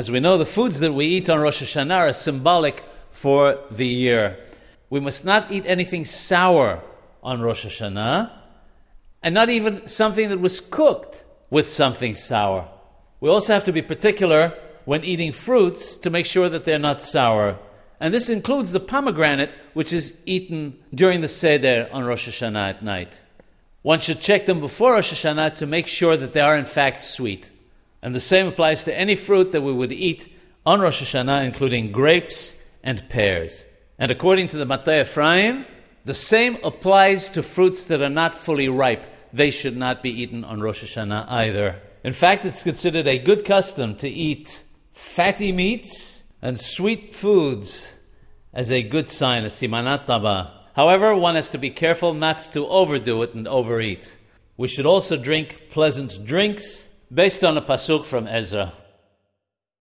As we know, the foods that we eat on Rosh Hashanah are symbolic for the year. We must not eat anything sour on Rosh Hashanah, and not even something that was cooked with something sour. We also have to be particular when eating fruits to make sure that they're not sour. And this includes the pomegranate, which is eaten during the Seder on Rosh Hashanah at night. One should check them before Rosh Hashanah to make sure that they are in fact sweet. And the same applies to any fruit that we would eat on Rosh Hashanah, including grapes and pears. And according to the Mateh Ephraim, the same applies to fruits that are not fully ripe. They should not be eaten on Rosh Hashanah either. In fact, it's considered a good custom to eat fatty meats and sweet foods as a good sign, a simanat. However, one has to be careful not to overdo it and overeat. We should also drink pleasant drinks based on a pasuk from Ezra.